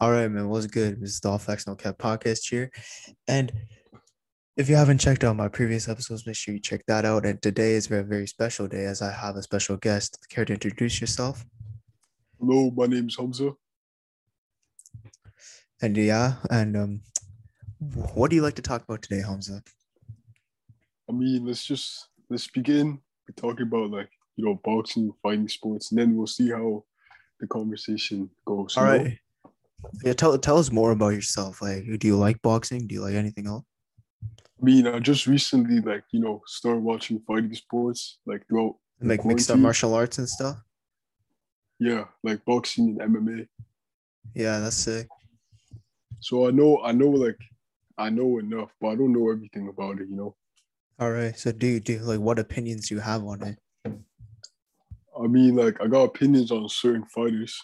All right, man. What's good? This is the All Facts No Cap podcast here. And if you haven't checked out my previous episodes, make sure you check that out. And today is a very, very special day as I have a special guest. Care to introduce yourself? Hello, my name is Hamza. And yeah, and um, what do you like to talk about today, Hamza? I mean, let's just let's begin with talking about like you know boxing, fighting sports, and then we'll see how the conversation goes. All right. Yeah, tell tell us more about yourself. Like, do you like boxing? Do you like anything else? I mean, I just recently like you know started watching fighting sports like throughout. Like mixed up martial arts and stuff? Yeah, like boxing and MMA. Yeah, that's sick. So I know I know like I know enough, but I don't know everything about it. You know. All right. So do you do like what opinions do you have on it? I mean, like I got opinions on certain fighters,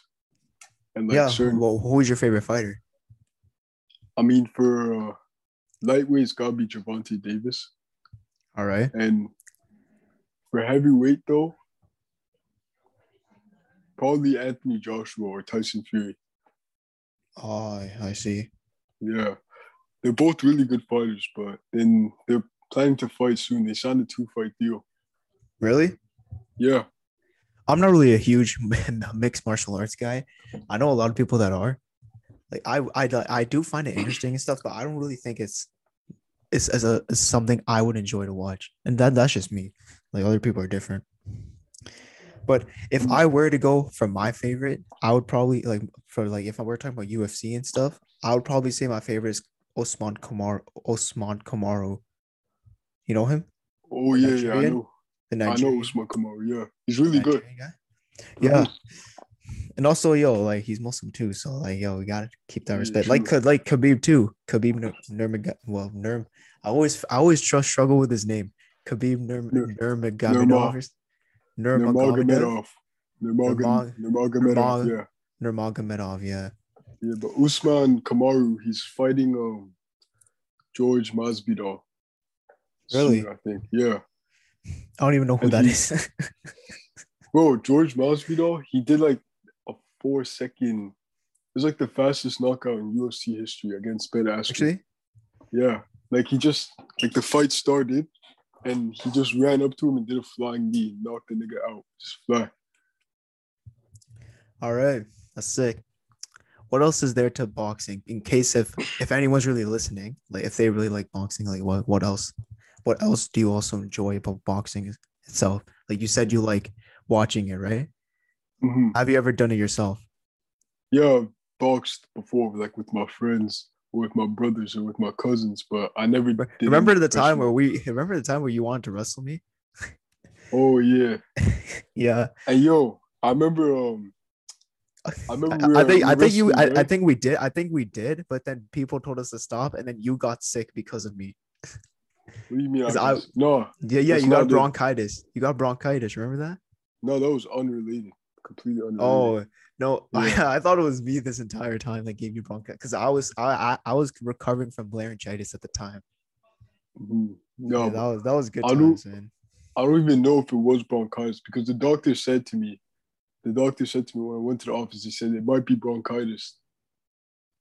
and like yeah. certain. Well, who's your favorite fighter? I mean, for uh, lightweight, it's gotta be Gervonta Davis. All right. And for heavyweight though, probably Anthony Joshua or Tyson Fury. Oh, I- I see. Yeah. They're both really good fighters, but then they're planning to fight soon. They signed a two fight deal. Really? Yeah. I'm not really a huge mixed martial arts guy. I know a lot of people that are. Like I, I, I do find it interesting and stuff, but I don't really think it's, it's as a as something I would enjoy to watch. And that that's just me. Like other people are different. But if I were to go for my favorite, I would probably like for like if I were talking about UFC and stuff, I would probably say my favorite is Usman Kamar Usman Kamaru. You know him? Oh yeah, yeah, I know. The I know Usman Kamaru, yeah. He's really good. Guy? Yeah. And also, yo, like he's Muslim too, so like, yo, we gotta keep that respect. Like, true. Ka- like Khabib too. Khabib Nur- Nurmag. Well, Nurm. I always, I always trust struggle with his name. Khabib Nurm Nur- Nurmagomedov. Nurmagomedov. Nurmagomedov. Nurmag- Nurmag- Nurmagomedov, yeah. Nurmagomedov. Yeah. Yeah, but Usman Kamaru, he's fighting um George Masvidal. Really? soon, I think. Yeah. I don't even know who And that he- is. Bro, George Masvidal, he did like a four second. It was like the fastest knockout in UFC history against Ben Askren. Actually, yeah, like he just like the fight started, and he just ran up to him and did a flying knee, knocked the nigga out, just fly. all right, that's sick. What else is there to boxing? In case if if anyone's really listening, like if they really like boxing, like what what else? What else do you also enjoy about boxing itself? Like you said, you like watching it, right? Mhm. Have you ever done it yourself? Yeah, I've boxed before, like with my friends or with my brothers or with my cousins, but I never did. remember the time where we remember the time where you wanted to wrestle me? Oh yeah, yeah, and yo, I remember. Um, I remember. I, I think I think you I, I think we did I think we did, but then people told us to stop, and then you got sick because of me. What do you mean? I I- no, Yeah, yeah, you got bronchitis. You got bronchitis. Remember that? no, that was unrelated. Completely unrelated. Oh no, Yeah. I, thought it was me this entire time that gave you bronchitis because I was I, I I was recovering from laryngitis at the time. Mhm. no, Yeah, that was that was good I don't- times, man. I don't even know if it was bronchitis because the doctor said to me, the doctor said to me when I went to the office, he said it might be bronchitis.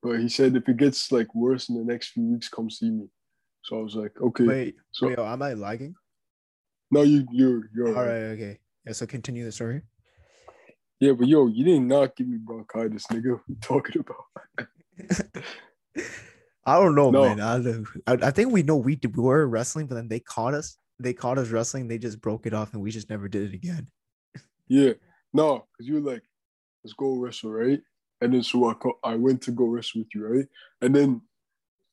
But he said if it gets like worse in the next few weeks, come see me. So I was like, okay. Wait, so wait, oh, am I lagging? No, you you're you're All right. right, okay. Yeah, so continue the story. Yeah, but yo, you did not give me bronchitis, nigga. What you talking about? I don't know, No. man. I, I I think we know we, did, we were wrestling, but then they caught us. They caught us wrestling. They just broke it off, and we just never did it again. Yeah, no, because you were like, let's go wrestle, right? And then so I I went to go wrestle with you, right? And then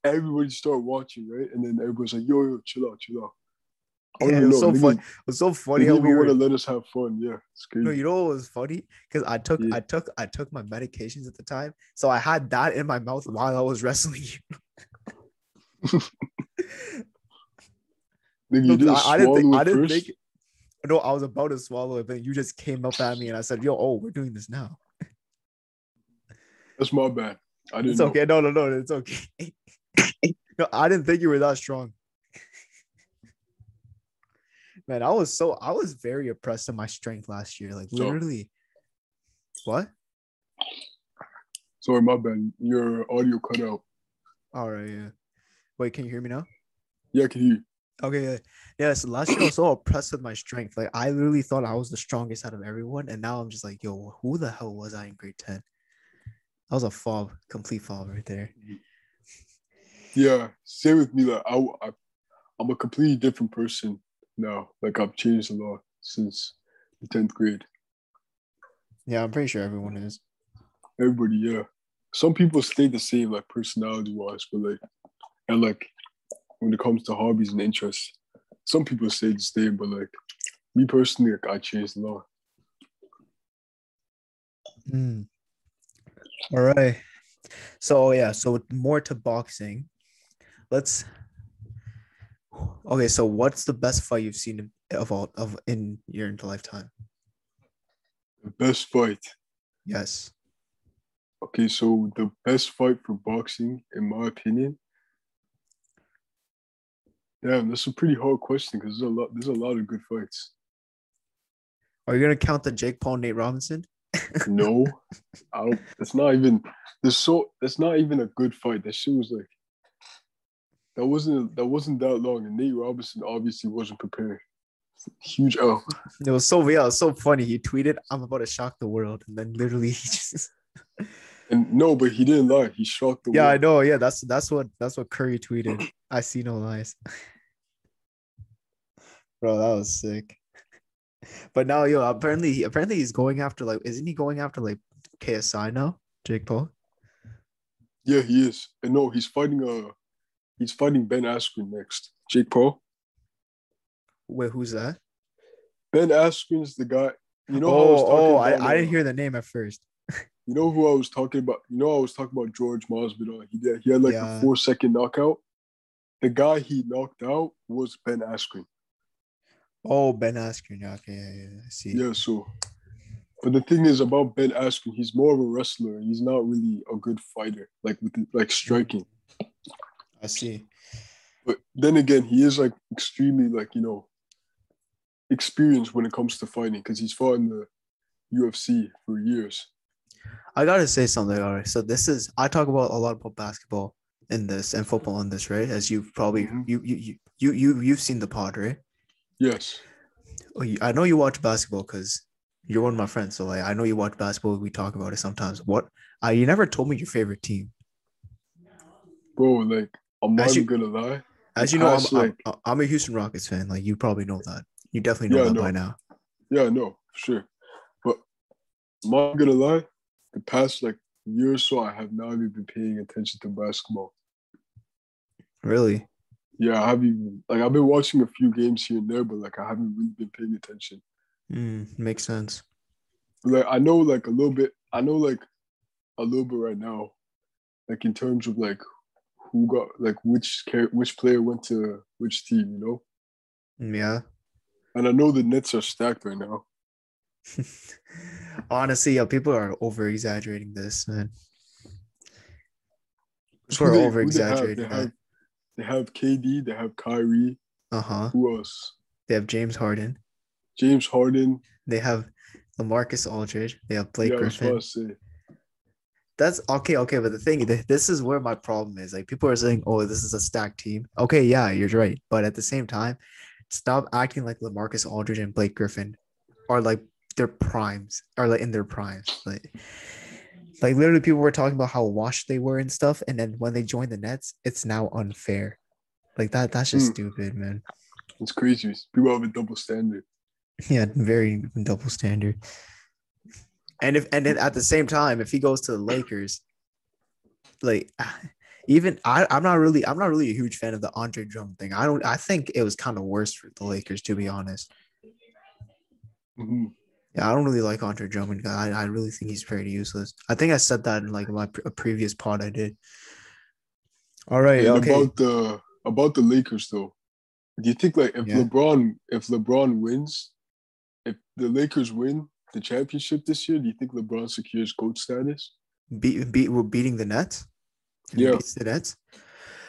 everybody started watching, right? And then everybody's like, yo, yo, chill out, chill out. Don't Yeah, it was so niggas- fun. It was so funny how didn't we were. want to let us have fun. Yeah, it's crazy. No, you know what was funny? Because I took Yeah. I took I took my medications at the time, so I had that in my mouth while I was wrestling you. Nigga, you didn't I, I didn't think I didn't first? think. No, I was about to swallow it, but you just came up at me and I said, "Yo, oh, we're doing this now." That's my bad. I didn't It's know. okay. No, no, no, it's okay. no, I didn't think you were that strong. Man, I was so I was very impressed at my strength last year. Like So- literally. What? Sorry, my bad. Your audio cut out. All right, yeah. Wait, can you hear me now? Yeah, I can hear you. Okay, yeah. Yeah, so last year I was so impressed with my strength. Like I literally thought I was the strongest out of everyone, and now I'm just like, yo, who the hell was I in grade 10? That was a fob, complete fob right there. Yeah, same with me. Like I, I, I'm a completely different person now. Like I've changed a lot since the tenth grade. Yeah, I'm pretty sure everyone is. Everybody, yeah. Some people stay the same, like personality wise, but like, and like when it comes to hobbies and interests, some people stay the same. But like me personally, like I changed a lot. Hmm. All right. So yeah, so more to boxing. Let's. Okay, so what's the best fight you've seen of all of in your lifetime? The best fight. Yes. Okay, so the best fight for boxing, in my opinion. Damn, that's a pretty hard question because there's a lot. There's a lot of good fights. Are you gonna count the Jake Paul Nate Robinson? No, I don't. That's not even. There's so. That's not even a good fight. That shit was like. That wasn't. That wasn't that long, and Nate Robinson obviously wasn't prepared. Huge L. It was so yeah, it was so funny. He tweeted, "I'm about to shock the world," and then literally he just. And no, but he didn't lie. He shocked the Yeah, I know. Yeah, that's that's what that's what Curry tweeted. I see no lies. Bro, that was sick. But now, yo, apparently, apparently he's going after like, isn't he going after like KSI now? Jake Paul. Yeah, he is. And no, he's fighting. Uh, he's fighting Ben Askren next. Jake Paul. Wait, who's that? Ben Askren's the guy. You know oh, was talking oh, about, I, I didn't hear the name at first. You know who I was talking about? You know I was talking about George Masvidal. He did. He had like Yeah. a four second knockout. The guy he knocked out was Ben Askren. Oh, Ben Askren. Yeah, okay, yeah, yeah, I see. Yeah. So, but the thing is about Ben Askren, he's more of a wrestler. He's not really a good fighter, like with the, like striking. I see. But then again, he is like extremely like you know experienced when it comes to fighting because he's fought in the UFC for years. I gotta say something. All right. So this is I talk about a lot about basketball in this and football in this, right? As you've probably Mhm. you you you you you you've seen the pod, right? Yes. Oh, you, I know you watch basketball because you're one of my friends. So like I know you watch basketball. We talk about it sometimes. What? Uh, you never told me your favorite team. Bro, like I'm not As even you- gonna lie. As you know, I'm, past, I'm, like- I'm a Houston Rockets fan. Like you probably know that. You definitely know Yeah, that no. by now. Yeah, no, sure. But I'm not gonna lie, the past like year or so, I have not even been paying attention to basketball. Really? Yeah, I haven't even like I've been watching a few games here and there, but like I haven't really been paying attention. Mm, makes sense. Like I know like a little bit, I know like a little bit right now, like in terms of like who got like which care which player went to which team, you know? Mm, Yeah. And I know the Nets are stacked right now. Honestly, yeah, people are over exaggerating this, man. People are over exaggerating They have, they have KD, they have Kyrie. Uh huh. Who else? They have James Harden. James Harden. They have Lamarcus Aldridge. They have Blake yeah, Griffin. About to say. That's okay, okay. But the thing, this is where my problem is. Like people are saying, "Oh, this is a stacked team." Okay, yeah, you're right. But at the same time, stop acting like Lamarcus Aldridge and Blake Griffin are like their primes, are like in their primes. Like, like literally, people were talking about how washed they were and stuff, and then when they joined the Nets, it's now unfair. Like that. That's just Hmm. stupid, man. It's crazy. People have a double standard. Yeah, very double standard. And if and then at the same time, if he goes to the Lakers, like even I, I'm not really I'm not really a huge fan of the Andre Drummond thing. I don't I think it was kind of worse for the Lakers to be honest. Mhm. Yeah, I don't really like Andre Drummond. I, I really think he's pretty useless. I think I said that in like my pre- a previous pod I did. All right, And okay. about the about the Lakers though, do you think like if Yeah. LeBron if LeBron wins, if the Lakers win the championship this year, do you think LeBron secures GOAT status? beat beat we're beating the Nets. Yeah. beats the Nets.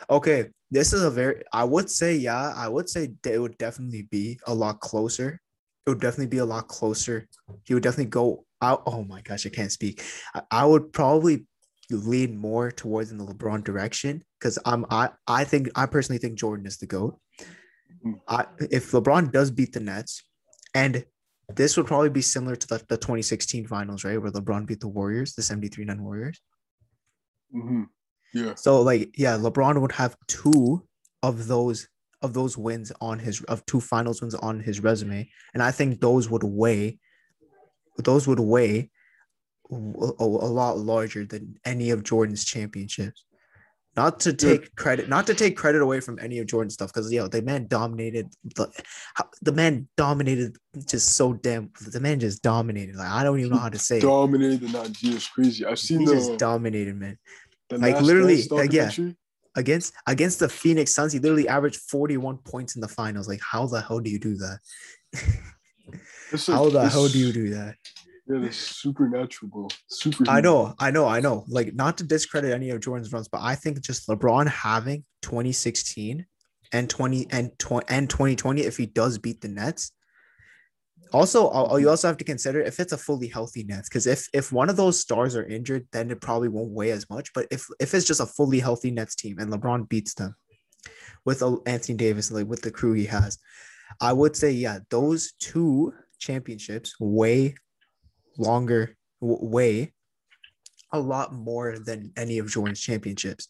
Okay, this is a very. I would say yeah. I would say it would definitely be a lot closer. It would definitely be a lot closer. He would definitely go out. Oh my gosh, I can't speak. I, I would probably lean more towards in the LeBron direction because I'm I I think I personally think Jordan is the goat. Mhm. I if LeBron does beat the Nets, and this would probably be similar to the, the 2016 finals, right? Where LeBron beat the Warriors, the 73-9 Warriors. hmm Yeah. So like yeah, LeBron would have two of those of those wins on his of two finals wins on his resume, and I think those would weigh those would weigh a, a lot larger than any of Jordan's championships. Not to take credit, not to take credit away from any of Jordan's stuff, because yo, the man dominated the the man dominated just so damn the man just dominated. Like I don't even know how to say it. Dominated the it's crazy. I've seen He the, just dominated, man. like, literally, like, yeah. against against the Phoenix Suns, he literally averaged 41 points in the finals. Like, how the hell do you do that? How the hell do you do that? Yeah, that's supernatural, bro. Super. I know, I know, I know. Like, not to discredit any of Jordan's runs, but I think just LeBron having 2016 and 20 and 20 and 2020, if he does beat the Nets. Also, uh, you also have to consider if it's a fully healthy Nets, because if if one of those stars are injured, then it probably won't weigh as much. But if if it's just a fully healthy Nets team and LeBron beats them with uh, Anthony Davis, like with the crew he has, I would say yeah, those two championships weigh longer, w- weigh a lot more than any of Jordan's championships.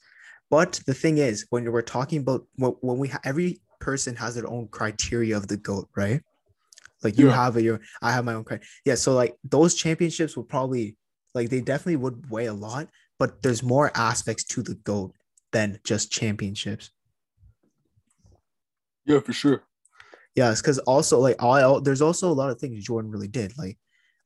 But the thing is, when we're talking about when, when we ha- every person has their own criteria of the goat, right? Like you Yeah. have a your, I have my own criteria. Yeah, so like those championships would probably like they definitely would weigh a lot, but there's more aspects to the goat than just championships. Yeah, for sure. Yes, because also like I there's also a lot of things Jordan really did. Like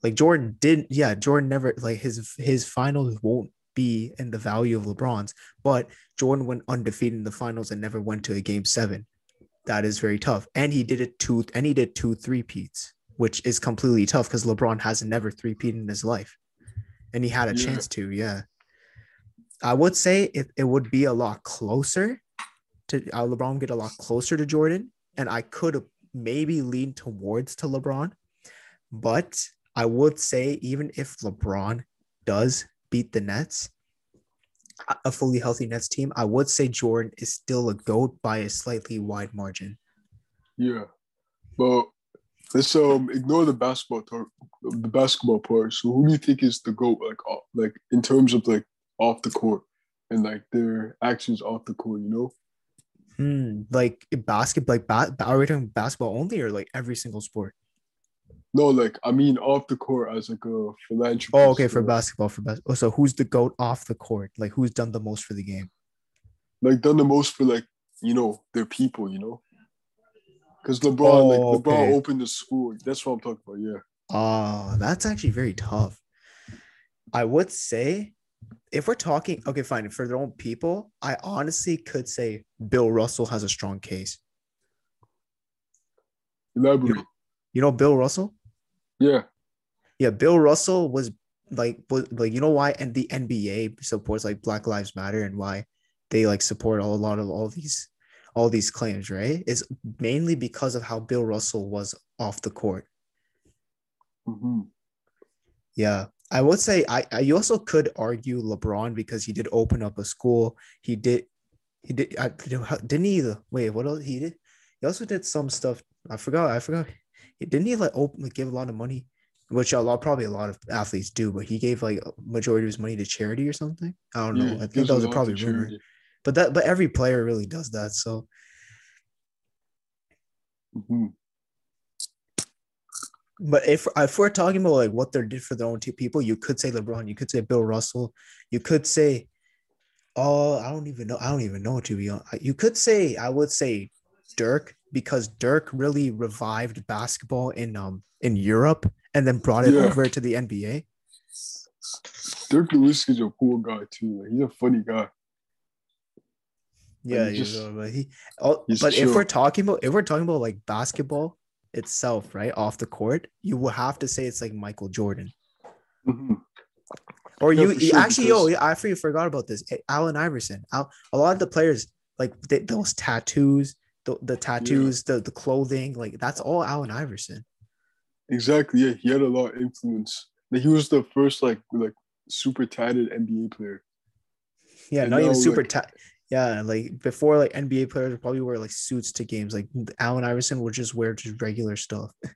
like Jordan didn't, yeah, Jordan never like his his finals won't be in the value of LeBron's, but Jordan went undefeated in the finals and never went to a game seven. That is very tough. And he did it two and he did two three peats, which is completely tough because LeBron has never three peat in his life. And he had a Yeah. chance to, yeah. I would say it, it would be a lot closer to uh, LeBron would get a lot closer to Jordan, and I could maybe lean towards to LeBron, but I would say even if LeBron does beat the Nets, a- fully healthy Nets team, I would say Jordan is still a goat by a slightly wide margin. Yeah, but let's um ignore the basketball tar- the basketball part. So who do you think is the goat? Like off, like in terms of like off the court and like their actions off the court. You know? Hmm, like basketball, like ba- are we talking basketball only or like every single sport? No, like I mean off the court as like a philanthropist. Oh, okay, for basketball, for basketball. Oh, So who's the goat off the court? Like who's done the most for the game? like done the most for like you know their people. You know? Because LeBron, oh, like Oh, LeBron okay. opened the school. That's what I'm talking about. Yeah. Oh, that's actually very tough. I would say if we're talking, okay, fine, for their own people, I honestly could say Bill Russell has a strong case. Elaborate. You know Bill Russell? Yeah. Yeah, Bill Russell was like was like you know why and the NBA supports like Black Lives Matter and why they like support all a lot of all these all these claims, right? Is mainly because of how Bill Russell was off the court. hmm Yeah, I would say I, I you also could argue LeBron because he did open up a school. He did he did I, didn't he either. Wait, what else he did? He also did some stuff. I forgot. I forgot. Didn't he like open like, give a lot of money, which a lot probably a lot of athletes do. But he gave like a majority of his money to charity or something. I don't know. Yeah, I think that was probably rumor. charity. But that but every player really does that. So Mhm. But if if we're talking about like what they did for their own two people, you could say LeBron, you could say Bill Russell, you could say, oh, I don't even know, I don't even know to be honest. You could say, I would say Dirk because Dirk really revived basketball in um in Europe and then brought it Yeah. over to the NBA. Dirk Nowitzki's a cool guy too. Like, he's a funny guy. Yeah, just- know, but he. Oh, but if we're talking about if we're talking about like basketball itself, right off the court, you will have to say it's like Michael Jordan. Mhm. Or Yeah, you, sure, actually, yo, because- I actually forgot about this. Allen Iverson. Al, a lot of the players, like they, those tattoos, the, the tattoos, the, the clothing, like that's all Allen Iverson. Exactly. Yeah, he had a lot of influence. Like, he was the first like like super tatted NBA player. Yeah, And not even super like- tight. Yeah, like before, like NBA players would probably wear like suits to games. Like Allen Iverson would just wear just regular stuff.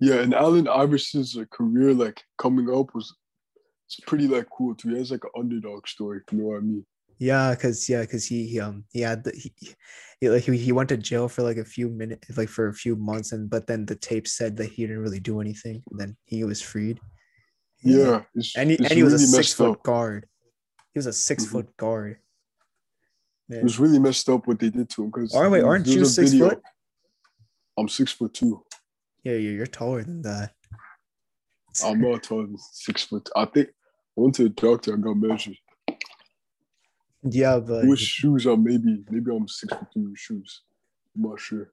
Yeah, and Allen Iverson's uh, career, like coming up, was it's pretty like cool too. He has like an underdog story. if You know what I mean? Yeah, cause yeah, cause he, he um he had the, he, he like he, he went to jail for like a few minutes, like for a few months, and but then the tape said that he didn't really do anything. And then he was freed. Yeah, it's, and he, and he was a six foot up. guard. He was a 6 Mhm. foot guard. It was really messed up what they did to him. Because Aren't- wait, aren't you six foot? I'm six foot two. Yeah, you're, you're taller than that. I'm not taller than six foot. I think I went to the doctor. I got measured. Yeah, but With shoes, I'm maybe maybe I'm six foot two with shoes. I'm not sure.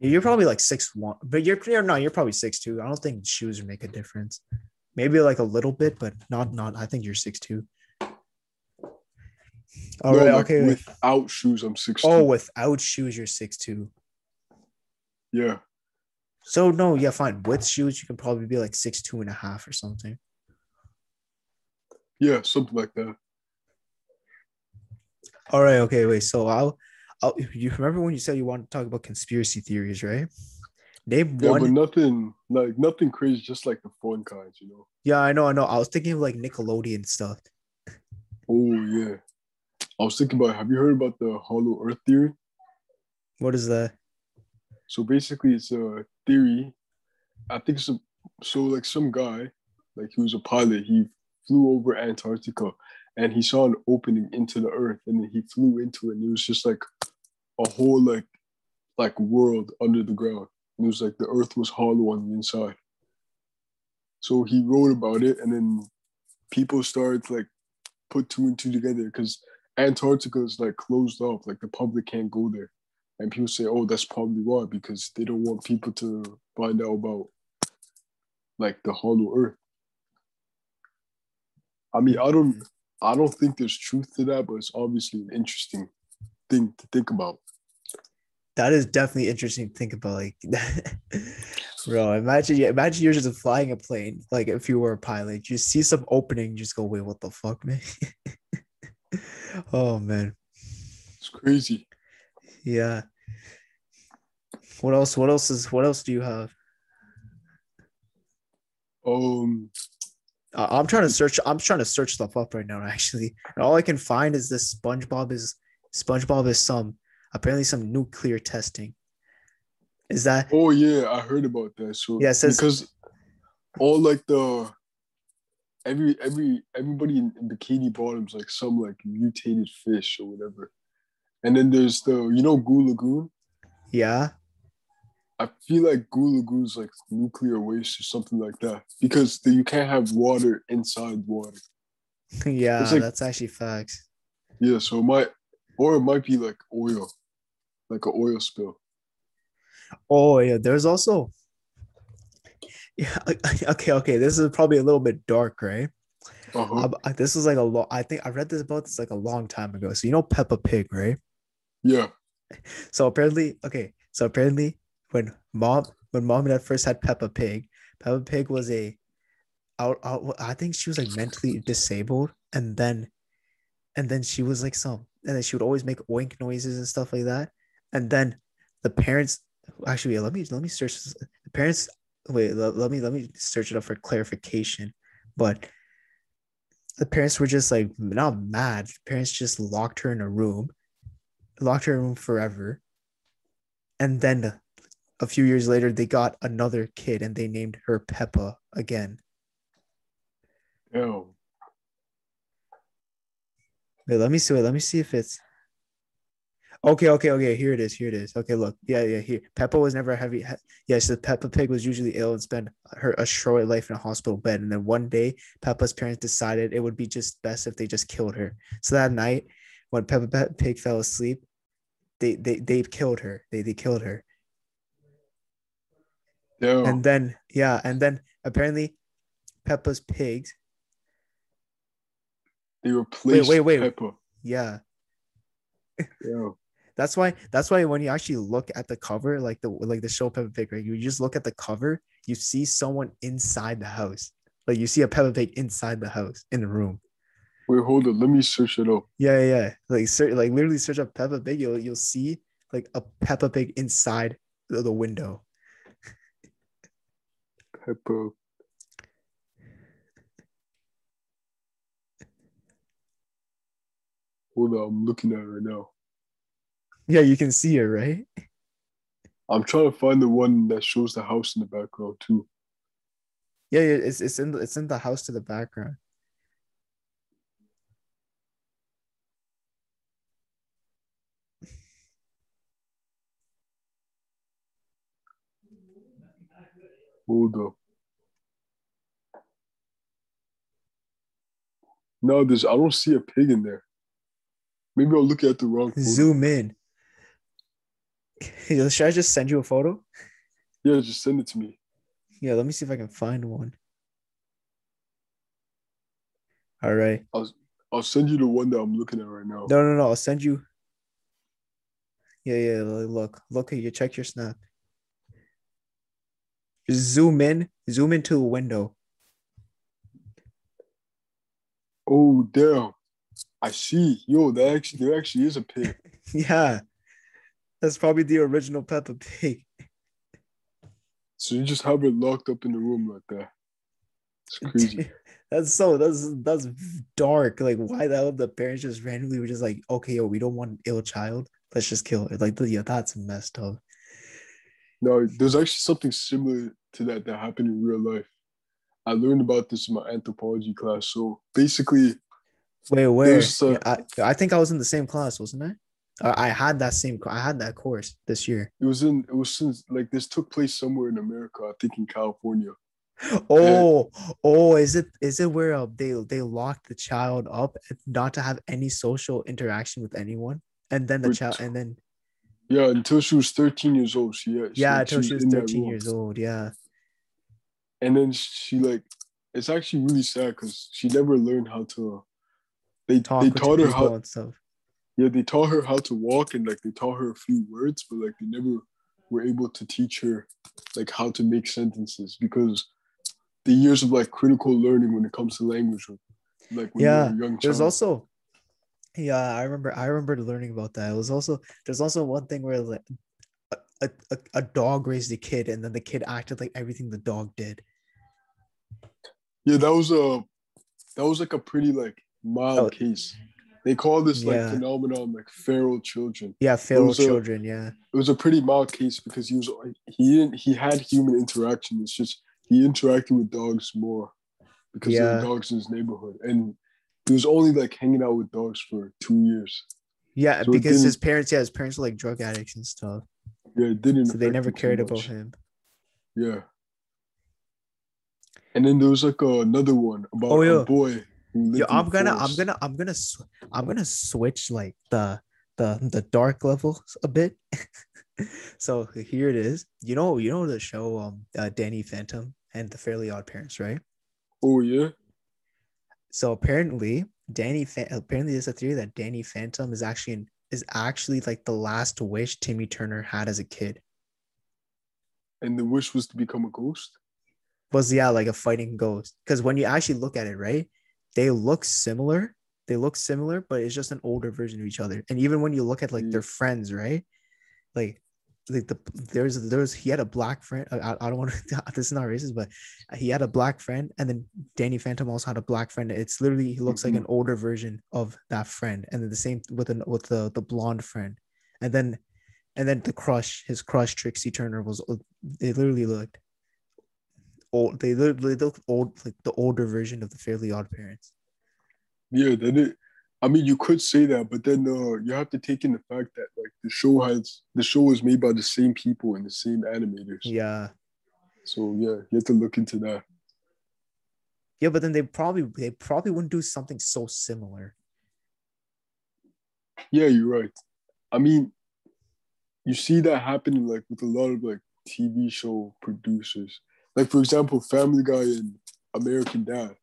you're probably like six one, but you're, you're no, you're probably six two. I don't think shoes make a difference. Maybe like a little bit, but not not. I think you're six two. All No, right, like, okay. Without shoes, I'm six. Oh, without shoes, you're six two. Yeah. So no, yeah, fine. With shoes, you can probably be like six two and a half or something. Yeah, something like that. All right, okay, wait. So I'll, I'll. You remember when you said you wanted to talk about conspiracy theories, right? Name Yeah, one. but nothing like nothing crazy, just like the fun kinds, you know. yeah, I know, I know. I was thinking of like Nickelodeon stuff. Oh yeah. I was thinking about have you heard about the hollow earth theory? What is that? So basically it's a theory. I think it's a, so like some guy, like he was a pilot, he flew over Antarctica and he saw an opening into the earth and he flew into it and it was just like a whole like like world under the ground. And it was like the earth was hollow on the inside. So he wrote about it and then people started to like put two and two together because Antarctica is like closed off, like the public can't go there. And people say, oh, that's probably why, because they don't want people to find out about like the hollow earth. I mean, I don't I don't think there's truth to that, but it's obviously an interesting thing to think about. That is definitely interesting to think about. Like, bro, imagine you imagine you're just flying a plane. Like, if you were a pilot, you see some opening, just go, "Wait, what the fuck, man?" oh man, It's crazy. yeah. What else? What else is? What else do you have? Um Uh, I'm trying to search. I'm trying to search stuff up right now. Actually, and all I can find is this SpongeBob is SpongeBob is some apparently some nuclear testing. Is that oh yeah, I heard about that. So Yeah, says- because all like the every every everybody in, in bikini bottoms like some like mutated fish or whatever. And then there's the you know Goo Lagoon? yeah? I feel like Goo Lagoon is like nuclear waste or something like that because you can't have water inside water. yeah, like- that's actually facts. Yeah, so it might, or it might be like oil, like an oil spill. Oh yeah, there's also yeah. Okay, okay. This is probably a little bit dark, right? Uh-huh. Um, I- this was like a long. I think I read this about this like a long time ago. So you know Peppa Pig, right? yeah, So apparently, okay. So apparently, when mom when mom and dad first had Peppa Pig, Peppa Pig was a out, out I think she was like mentally disabled, and then and then she was like some, and then she would always make oink noises and stuff like that. And then the parents actually let me let me search the parents wait let, let me let me search it up for clarification, but the parents were just like not mad. The parents just locked her in a room, locked her in a room forever. And then a few years later, they got another kid and they named her Peppa again. yeah. Wait, let me see. Wait, let me see if it's okay. Okay, okay. Here it is. Here it is. Okay, look. Yeah, yeah. Here, Peppa was never a heavy. he- Yes, the Peppa Pig was usually ill and spent her a short life in a hospital bed. And then one day, Peppa's parents decided it would be just best if they just killed her. So that night, when Peppa Pig fell asleep, they they they killed her. They they killed her. And then yeah, and then apparently, Peppa's pigs. they replaced wait, wait. wait. Peppa. Yeah, Yeah. That's why that's why when you actually look at the cover, like the like the show Peppa Pig, right? You just look at the cover, you see someone inside the house. Like you see a Peppa Pig inside the house in the room. Wait, hold on. Let me search it up. Yeah, yeah, yeah. Like search, like literally search up Peppa Pig. You'll you'll see like a Peppa Pig inside the, the window. Peppa. Hold on, I'm looking at it right now. Yeah, you can see it, right? I'm trying to find the one that shows the house in the background too. Yeah, yeah. It's it's in the, it's in the house to the background. Hold up. No, there's I don't see a pig in there. Maybe I'll look at the wrong photo. Zoom in. Should I just send you a photo? Yeah, just send it to me. Yeah, let me see if I can find one. All right. I'll I'll send you the one that I'm looking at right now. No, no, no. I'll send you. Yeah, yeah. Look, look. at You check your snap. Zoom in. Zoom into a window. Oh damn. I see. Yo, that actually there actually is a pig. yeah, that's probably the original Peppa Pig. So you just have it locked up in the room like that. It's crazy. that's so that's that's dark. Like, why the hell the parents just randomly were just like, okay, yo, we don't want an ill child. Let's just kill it. Like, yeah, that's messed up. No, there's actually something similar to that that happened in real life. I learned about this in my anthropology class. So basically, Wait, where? Uh, I, I think I was in the same class, wasn't I? I had that same. I had that course this year. it was in it was since like this took place somewhere in America, I think in California. Oh, oh, is it is it where uh, they they locked the child up not to have any social interaction with anyone, and then the child, and then Yeah, until she was 13 years old. She yeah, yeah, until she was thirteen years old. Yeah, And then she like it's actually really sad because she never learned how to uh, they talk they taught her how and stuff. yeah, they taught her how to walk and like they taught her a few words, but like they never were able to teach her like how to make sentences because the years of like critical learning when it comes to language like when Yeah, you're a young child. There's also, yeah, I remember. I remember learning about that. It was also there's also one thing where like a, a, a dog raised a kid, and then the kid acted like everything the dog did. Yeah, that was a that was like a pretty like mild Oh. case. They call this like Yeah. phenomenon like feral children. Yeah, feral was a- children. Yeah, It was a pretty mild case because he was he didn't he had human interaction. It's just he interacted with dogs more because there were dogs in his neighborhood, and he was only like hanging out with dogs for two years. yeah, So because his parents, yeah, his parents were like drug addicts and stuff, Yeah, it didn't. so they never cared about him. Yeah. And then there was like another one about Oh, yeah. a boy who lived Yo, I'm gonna, I'm gonna, I'm gonna, sw- I'm gonna switch like the the the dark levels a bit. so here it is. You know, you know the show, um, uh, Danny Phantom and the Fairly Odd Parents, right? Oh yeah. So apparently, Danny Fa- apparently there's a theory that Danny Phantom is actually in, is actually like the last wish Timmy Turner had as a kid. And the wish was to become a ghost. Was yeah, like a fighting ghost. Because when you actually look at it, right, they look similar. They look similar, but it's just an older version of each other. And even when you look at like Yeah. their mm. friends, right, like like the there's there's he had a black friend. I, I- don't want to. This is not racist, but he had a black friend, and then Danny Phantom also had a black friend. It's literally he looks like an mm-hmm. older version of that friend, and then the same with an with the the blonde friend, and then and then the crush, his crush Trixie Turner was. Uh, they literally looked old. They literally look old, like the older version of the Fairly Odd Parents. Yeah, then it. I mean, you could say that, but then uh, you have to take in the fact that like the show has the show was made by the same people and the same animators. Yeah, So yeah, you have to look into that. yeah, but then they probably they probably wouldn't do something so similar. Yeah, you're right. I mean, you see that happening like with a lot of like TV show producers. Like for example, Family Guy and American Dad.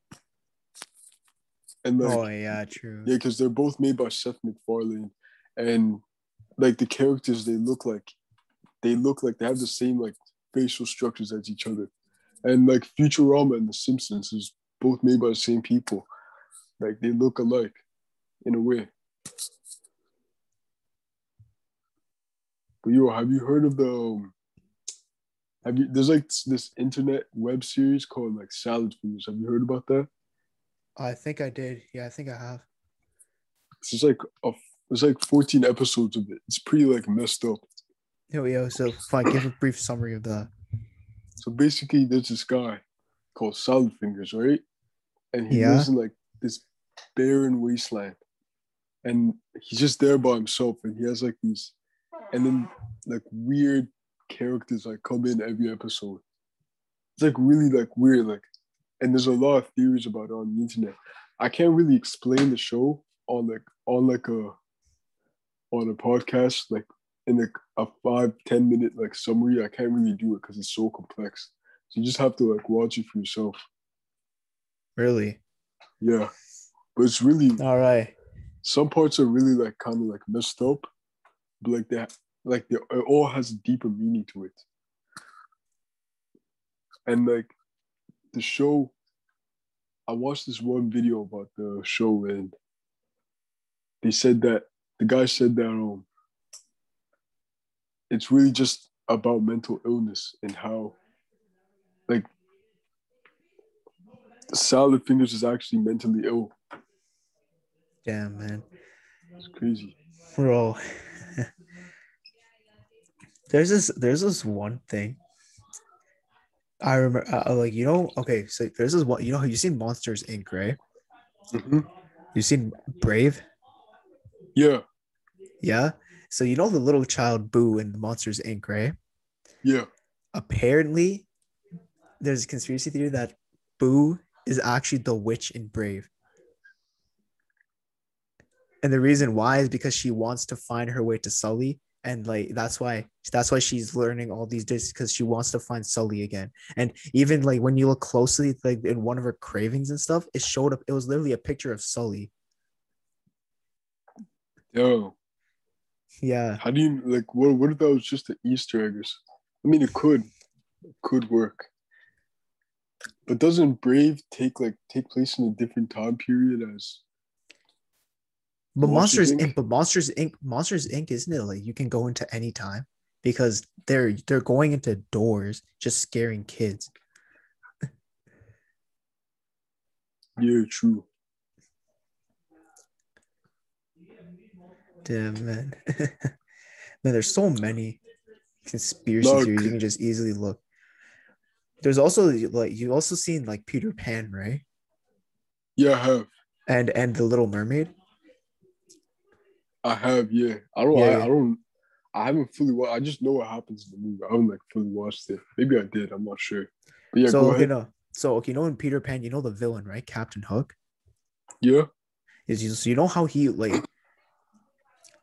And like oh yeah, true. Yeah, because they're both made by Seth MacFarlane, and like the characters, they look like they look like they have the same like facial structures as each other, and like Futurama and The Simpsons is both made by the same people. Like they look alike in a way. But yo, have you heard of the um, have you there's like this internet web series called like Salad Fingers. Have you heard about that? I think I did. Yeah, I think I have. It's just like a there's like 14 episodes of it. It's pretty like messed up. Yo, yo, so fine, give a brief summary of that. So basically there's this guy called Salad Fingers, right? And he Yeah. lives in like this barren wasteland. And he's just there by himself and he has like these and then like weird characters like come in every episode. It's like really like weird, like and there's a lot of theories about it on the internet. I can't really explain the show on like on like a on a podcast, like in like a five, ten minute like summary. I can't really do it because it's so complex. So you just have to like watch it for yourself. Really? Yeah. But it's really All right. some parts are really like kind of like messed up, but like that like they, it all has a deeper meaning to it. And like the show, I watched this one video about the show and they said that the guy said that um it's really just about mental illness and how like Salad Fingers is actually mentally ill. Damn, man. It's crazy. Bro. There's this there's this one thing. I remember uh, like you know, okay, so there's this one you know you seen Monsters Inc., right? Mhm. You seen Brave? Yeah, Yeah. So you know the little child Boo in Monsters Inc., right? yeah. Apparently, there's a conspiracy theory that Boo is actually the witch in Brave. And the reason why is because she wants to find her way to Sully. And like that's why that's why she's learning all these discs because she wants to find Sully again. And even like when you look closely, like in one of her cravings and stuff, it showed up. It was literally a picture of Sully. Yo, Yeah. how do you like? What? What if that was just an Easter egg? Or s- I mean, it could, it could work. But doesn't Brave take like take place in a different time period as? But Monsters, Monsters Inc? Inc. But Monsters Inc. Monsters Inc. Isn't it like you can go into any time because they're they're going into doors just scaring kids. Yeah, true. Damn man, man. There's so many conspiracy No, theories you can just easily look. There's also like you also seen like Peter Pan, right? Yeah, I have. And and the Little Mermaid. I have. Yeah, I don't. Yeah, I. I don't. I haven't fully. Wa- I just know what happens in the movie. I haven't like fully watched it. Maybe I did. I'm not sure. But yeah, so go okay, ahead. no. So okay, you know in Peter Pan, you know the villain, right? Captain Hook. Yeah, is you so you know how he like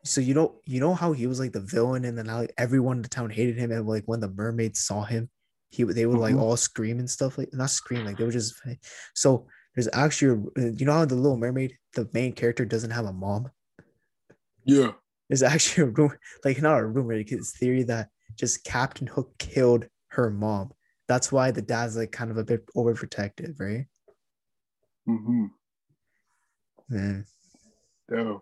so you know you know how he was like the villain and then like, everyone in the town hated him and like when the mermaids saw him he they would like Mhm. all scream and stuff like not scream like they would just so there's actually you know how the little mermaid the main character doesn't have a mom yeah. there's actually a rumor like not a rumor it's theory that just captain hook killed her mom that's why the dad's like kind of a bit overprotective right Mm-hmm. man Yeah.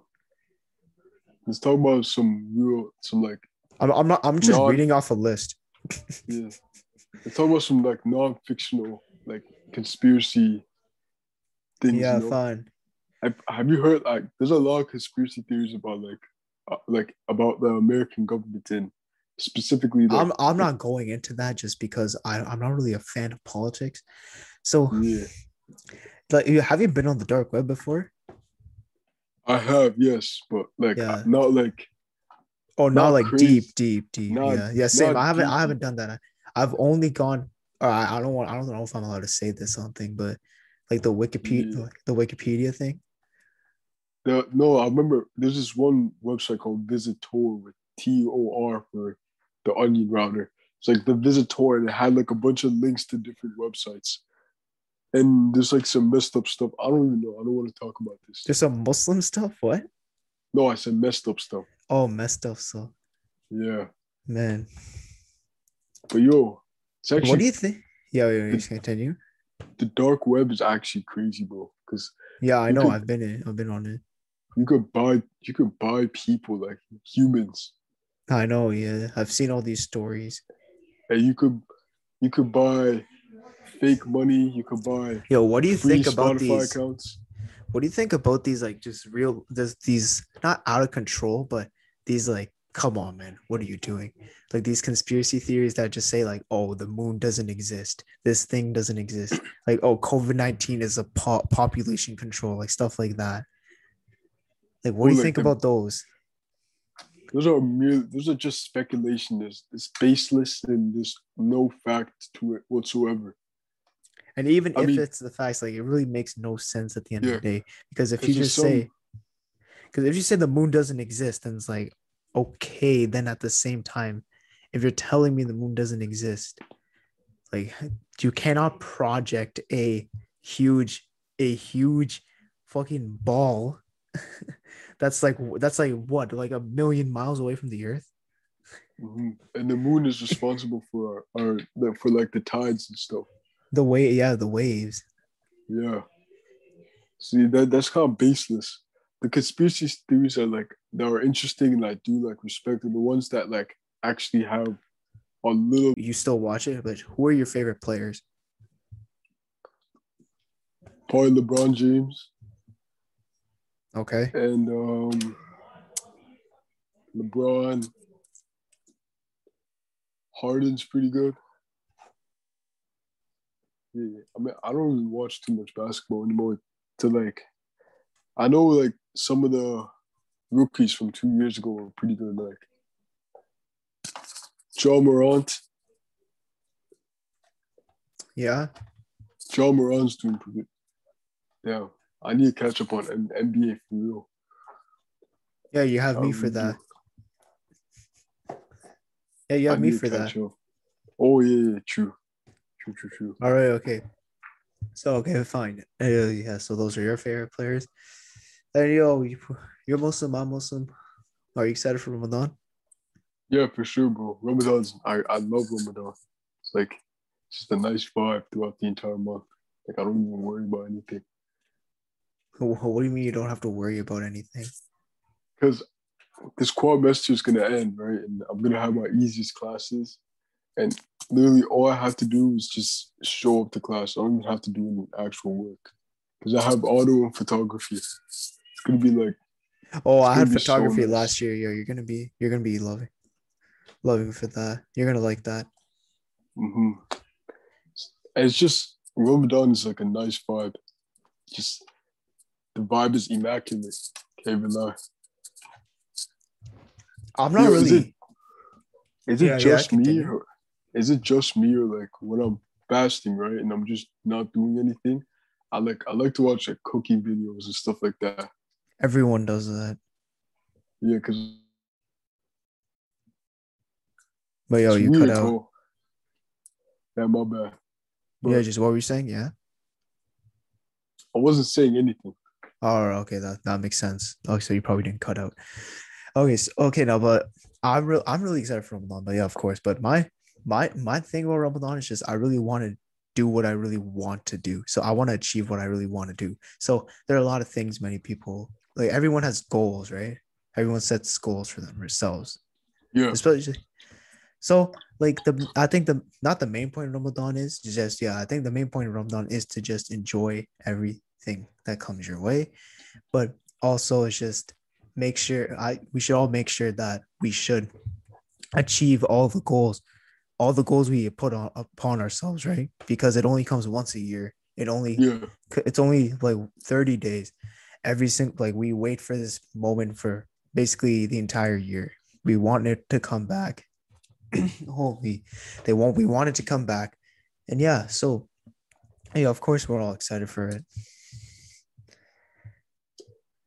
Let's talk about some real, some like i'm, I'm not i'm just Non- reading off a list Yeah. Let's talk about some like non-fictional like conspiracy things. yeah you know? fine Have, have you heard like there's a lot of conspiracy theories about like uh, like about the American government and specifically like I'm I'm not going into that just because I I'm not really a fan of politics. So yeah. like you have you been on the dark web before? I have, yes, but like Yeah. not like Oh, not, Not like crazy. deep, deep, deep. Not- yeah, yeah. Same. I haven't deep, I haven't done that. I've only gone. Or I, I don't want. I don't know if I'm allowed to say this something, but like the Wikipedia, Yeah. the Wikipedia thing. The no, I remember there's this one website called Visitor with T O R for the onion router. It's like the Visitor and it had like a bunch of links to different websites. And there's like some messed up stuff. I don't even know. I don't want to talk about this. There's some Muslim stuff. What? No, I said messed up stuff. Oh, messed up stuff. Yeah. Man, But yo, it's actually what do you think? Yeah, yeah, yeah, continue. the dark web is actually crazy, bro. Because Yeah, I know. could- I've been in. I've been on it. You could buy you could buy people like humans. I know. Yeah, I've seen all these stories. And you could you could buy fake money, you could buy Yo, what do you think about Spotify these? accounts. What do you think about these? Like, just real. There's these not out of control, but these like, come on, man, what are you doing? Like these conspiracy theories that just say like, oh, the moon doesn't exist. This thing doesn't exist. Like, oh, COVID nineteen is a po- population control, like stuff like that. Like, what do you like, think the- about those? Those are mere those are just speculation. There's it's baseless and there's no fact to it whatsoever. And even I if mean- it's the facts, like it really makes no sense at the end Yeah. of the day. Because if you just say, because if you say the moon doesn't exist, then it's like, okay, then at the same time, if you're telling me the moon doesn't exist, like you cannot project a huge, a huge fucking ball. that's like that's like what, like a million miles away from the earth. Mhm. And the moon is responsible for our, our for like the tides and stuff. The way, yeah, the waves. Yeah. See that that's kind of baseless. The conspiracy theories are like that are interesting and I do like respect and the ones that like actually have a little You still watch it, but who are your favorite players? of LeBron James Okay. and um LeBron Harden's pretty good. Yeah, I mean I don't really watch too much basketball anymore to like I know like some of the rookies from two years ago were pretty good, like Ja Morant. Yeah. Ja Morant's doing pretty good. Yeah. I need to catch up on NBA for real. Yeah, you have I me for that. Yeah, you I have me for that. up. Oh yeah, yeah, true. True, true, true. All right, okay. So okay, fine. Uh, yeah, so those are your favorite players. And yo, you, you're Muslim, I'm Muslim. Are you excited for Ramadan? Yeah, for sure, bro. Ramadan's I, I love Ramadan. It's like it's just a nice vibe throughout the entire month. Like I don't even worry about anything. Wh- What do you mean you don't have to worry about anything? Because this quadmester is gonna end, right? And I'm gonna have my easiest classes. And literally all I have to do is just show up to class. I don't even have to do any actual work. Because I have auto and photography. It's gonna be like Oh, I had so photography nice. last year. Yo, you're gonna be you're gonna be loving loving for that. You're gonna like that. hmm And it's just Ramadan is like a nice vibe. Just the vibe is immaculate. Can't even lie. I'm not Yo, really Is it Yeah, yeah, just me or is it just me or like when I'm fasting, right? And I'm just not doing anything. I like I like to watch like cooking videos and stuff like that. everyone does that. Yeah, because But yo, it's you cut out. bro. Yeah, my bad. Yeah, just what were you saying? Yeah. I wasn't saying anything. Oh, okay, that, that makes sense. Oh, so you probably didn't cut out. Okay, so, okay, now, but I'm real. I'm really excited for Ramadan. But yeah, of course. But my my my thing about Ramadan is just I really want to do what I really want to do. So I want to achieve what I really want to do. So there are a lot of things. Many people like everyone has goals, right? Everyone sets goals for themselves, Yeah. especially. So like the I think the not the main point of Ramadan is just yeah I think the main point of Ramadan is to just enjoy everything that comes your way, but also it's just make sure I we should all make sure that we should achieve all the goals, all the goals we put on upon ourselves, right? Because it only comes once a year. It only Yeah. it's only like 30 days every single like we wait for this moment for basically the entire year we want it to come back holy they want we want it to come back and yeah so yeah of course we're all excited for it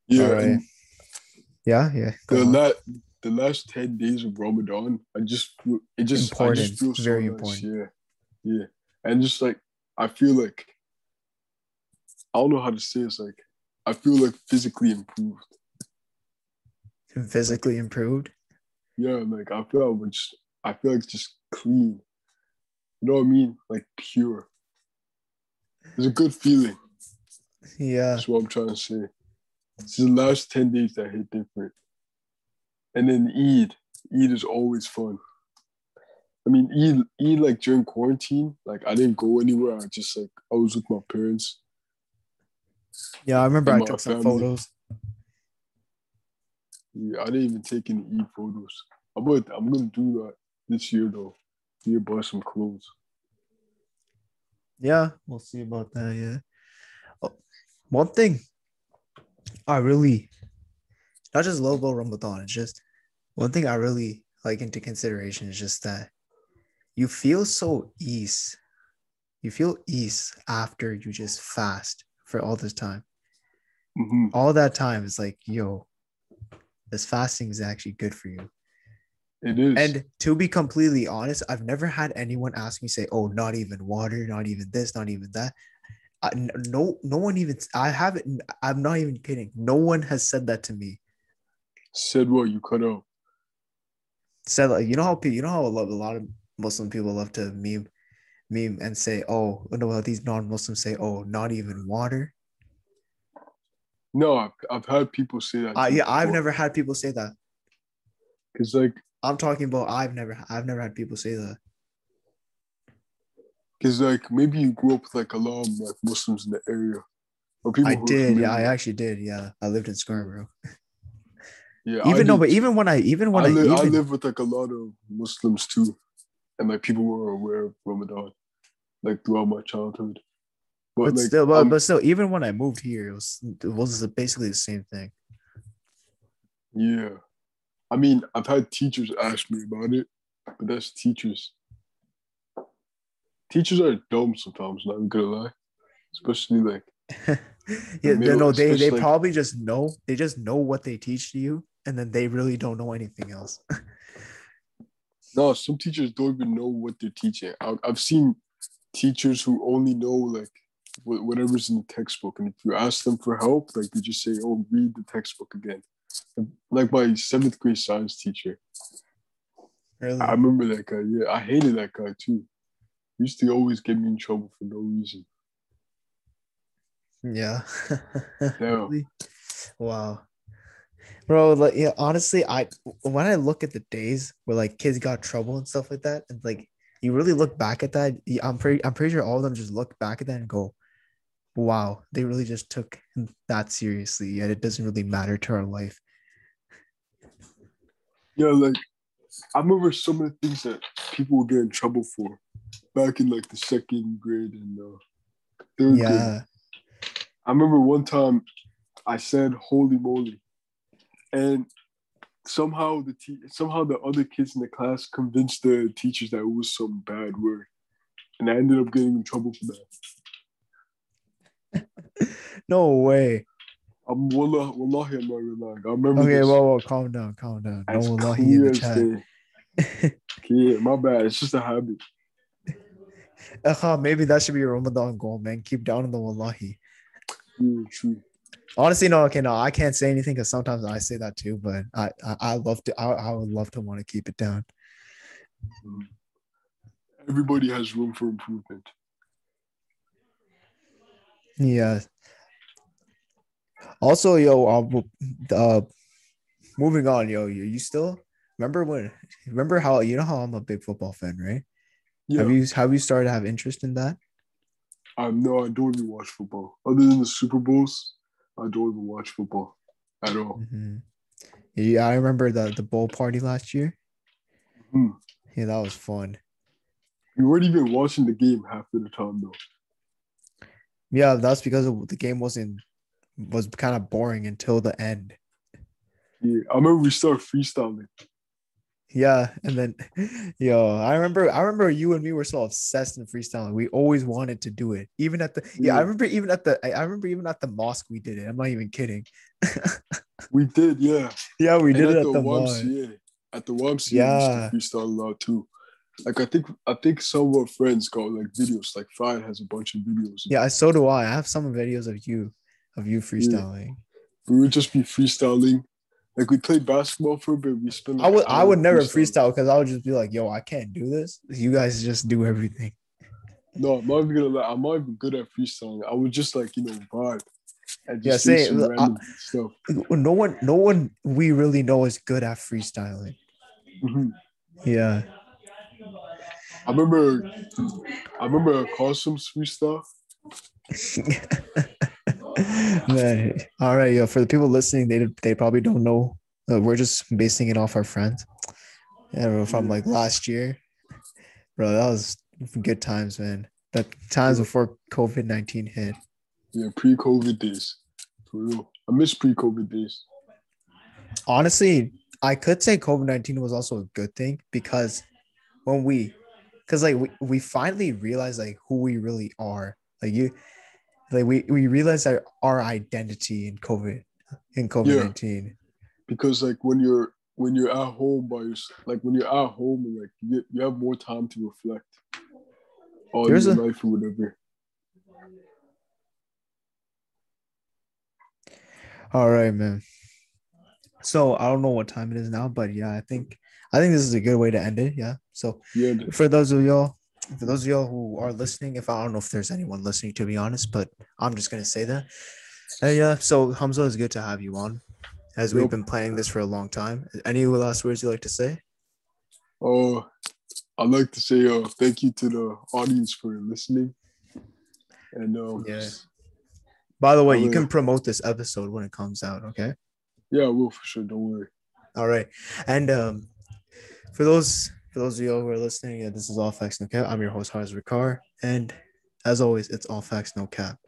Yeah. Right. Yeah yeah the on. la- the last 10 days of Ramadan, I just it just I just feel so Very nice. important. Yeah. Yeah. And just like I feel like I don't know how to say it's like I feel like physically improved. physically improved Yeah, like I feel like just I feel like just clean. You know what I mean? Like pure. It's a good feeling. Yeah. That's what I'm trying to say. It's the last 10 days that hit different. And then Eid. Eid is always fun. I mean, Eid, Eid like during quarantine, like I didn't go anywhere. I just like I was with my parents. Yeah, I remember I took some photos. Yeah, I didn't even take any Eid photos. I'm gonna I'm gonna do that this year though. You buy some clothes. Yeah, we'll see about that. Yeah. Oh, one thing I really, not just low about Ramadan, it's just one thing I really like into consideration is just that you feel so ease. You feel ease after you just fast for all this time. hmm All that time is like, yo, this fasting is actually good for you. It is. And to be completely honest, I've never had anyone ask me say, "Oh, not even water, not even this, not even that." I, no, no one even. I haven't. I'm not even kidding. No one has said that to me. said what you cut out. Said like, you know how people, you know how a lot, a lot of Muslim people love to meme, meme and say, "Oh, no, these non-Muslims say, oh, not even water." No, I've, I've had people say that. Uh, yeah, I've never had people say that. Because like, I'm talking about. I've never. I've never had people say that. Because like maybe you grew up with like a lot of like Muslims in the area, or people. I did. Yeah, I actually did. Yeah, I lived in Scarborough. Yeah, I Even no, did but even when I, even when I, I, li- I even, live with like a lot of Muslims too, and like people were aware of Ramadan, like throughout my childhood. But, but like, still, but, I'm- but still, even when I moved here, it was it was basically the same thing. yeah, I mean, I've had teachers ask me about it, but that's teachers. Teachers are dumb sometimes. Not gonna lie, especially like yeah, middle, no, they they like- probably just know they just know what they teach to you, and then they really don't know anything else. no, some teachers don't even know what they're teaching. I, I've seen teachers who only know like whatever's in the textbook, and if you ask them for help, like they just say, "Oh, read the textbook again." Like my seventh grade science teacher, really, I remember that guy. Yeah, I hated that guy too. Used to always get me in trouble for no reason. yeah. Really? Wow. Bro, like yeah, honestly, I when I look at the days where like kids got trouble and stuff like that, and like you really look back at that, I'm pretty I'm pretty sure all of them just look back at that and go, Wow, they really just took that seriously, yet it doesn't really matter to our life. Yeah, like I remember of the things that people would get in trouble for back in like the second grade and uh, third grade. I remember one time I said "Holy moly," and somehow the te- somehow the other kids in the class convinced the teachers that it was some bad word, and I ended up getting in trouble for that. No way. I'm wallah, wallahi, I'm not. I remember. Okay, this whoa, whoa, calm down, calm down. No wallahi in the chat. Yeah, my bad. It's just a habit. Uh maybe that should be your Ramadan goal, man. Keep down on the wallahi. True. Honestly, no, okay, no, I can't say anything because sometimes I say that too, but I, I, I love to, I, I would love to want to keep it down. Everybody has room for improvement. Yeah. Also, yo, uh, uh, moving on, yo, you, you still remember when? Remember how you know how I'm a big football fan, right? Yeah, Have you have you started to have interest in that? I no, I don't even watch football. Other than the Super Bowls, I don't even watch football at all. Mhm. Yeah, I remember the the bowl party last year. Mhm. Yeah, that was fun. You weren't even watching the game half of the time though. Yeah, that's because the game wasn't was kind of boring until the end. Yeah, I remember we started freestyling. Yeah, and then yo, I remember I remember you and me were so obsessed in freestyling. We always wanted to do it. Even at the yeah, I remember even at the I remember even at the mosque we did it. I'm not even kidding. We did, yeah. Yeah, we And did it at the mosque. YMCA. At the YMCA, Yeah. we used to freestyle a lot too. Like I think I think some of our friends got like videos. Like Fire has a bunch of videos. Yeah, so do I. I have some videos of you of you freestyling. We would just be freestyling. Like we played basketball for a bit. We spent. I would I would never freestyle because I would just be like, yo, I can't do this. You guys just do everything. No, I'm not even gonna lie. I'm not even good at freestyling. I would just like you know vibe. and Yeah, just say random stuff. No one, no one we really know is good at freestyling. Mhm. Yeah. I remember, I remember Costumes freestyle. Man, all right, yo. For the people listening, they they probably don't know. Uh, we're just basing it off our friends. Yeah, from like last year, bro. That was good times, man. The times before COVID nineteen hit. Yeah, pre-COVID days. For real. I miss pre-COVID days. Honestly, I could say COVID nineteen was also a good thing because when we, because like we, we finally realized like who we really are. Like you, like we we realized our our identity in COVID in COVID nineteen. Because like when you're when you're at home by yourself, like when you're at home and like you, you have more time to reflect on There's your a- life or whatever. All right, man. So I don't know what time it is now, but yeah, I think I think this is a good way to end it. Yeah. So Yeah, for those of y'all, for those of y'all who are listening, if I don't know if there's anyone listening to be honest, but I'm just gonna say that. Uh, yeah. So Hamza, it's good to have you on, as we've been planning this for a long time. Any last words you like to say? uh, I'd like to say uh thank you to the audience for listening. And um, Yeah. By the way, Oh, you can promote this episode when it comes out. Okay. yeah, I will for sure. Don't worry. All right. And um, for those for those of you who are listening, yeah, this is all facts no cap. I'm your host, Harz Ricard, and as always, it's all facts no cap.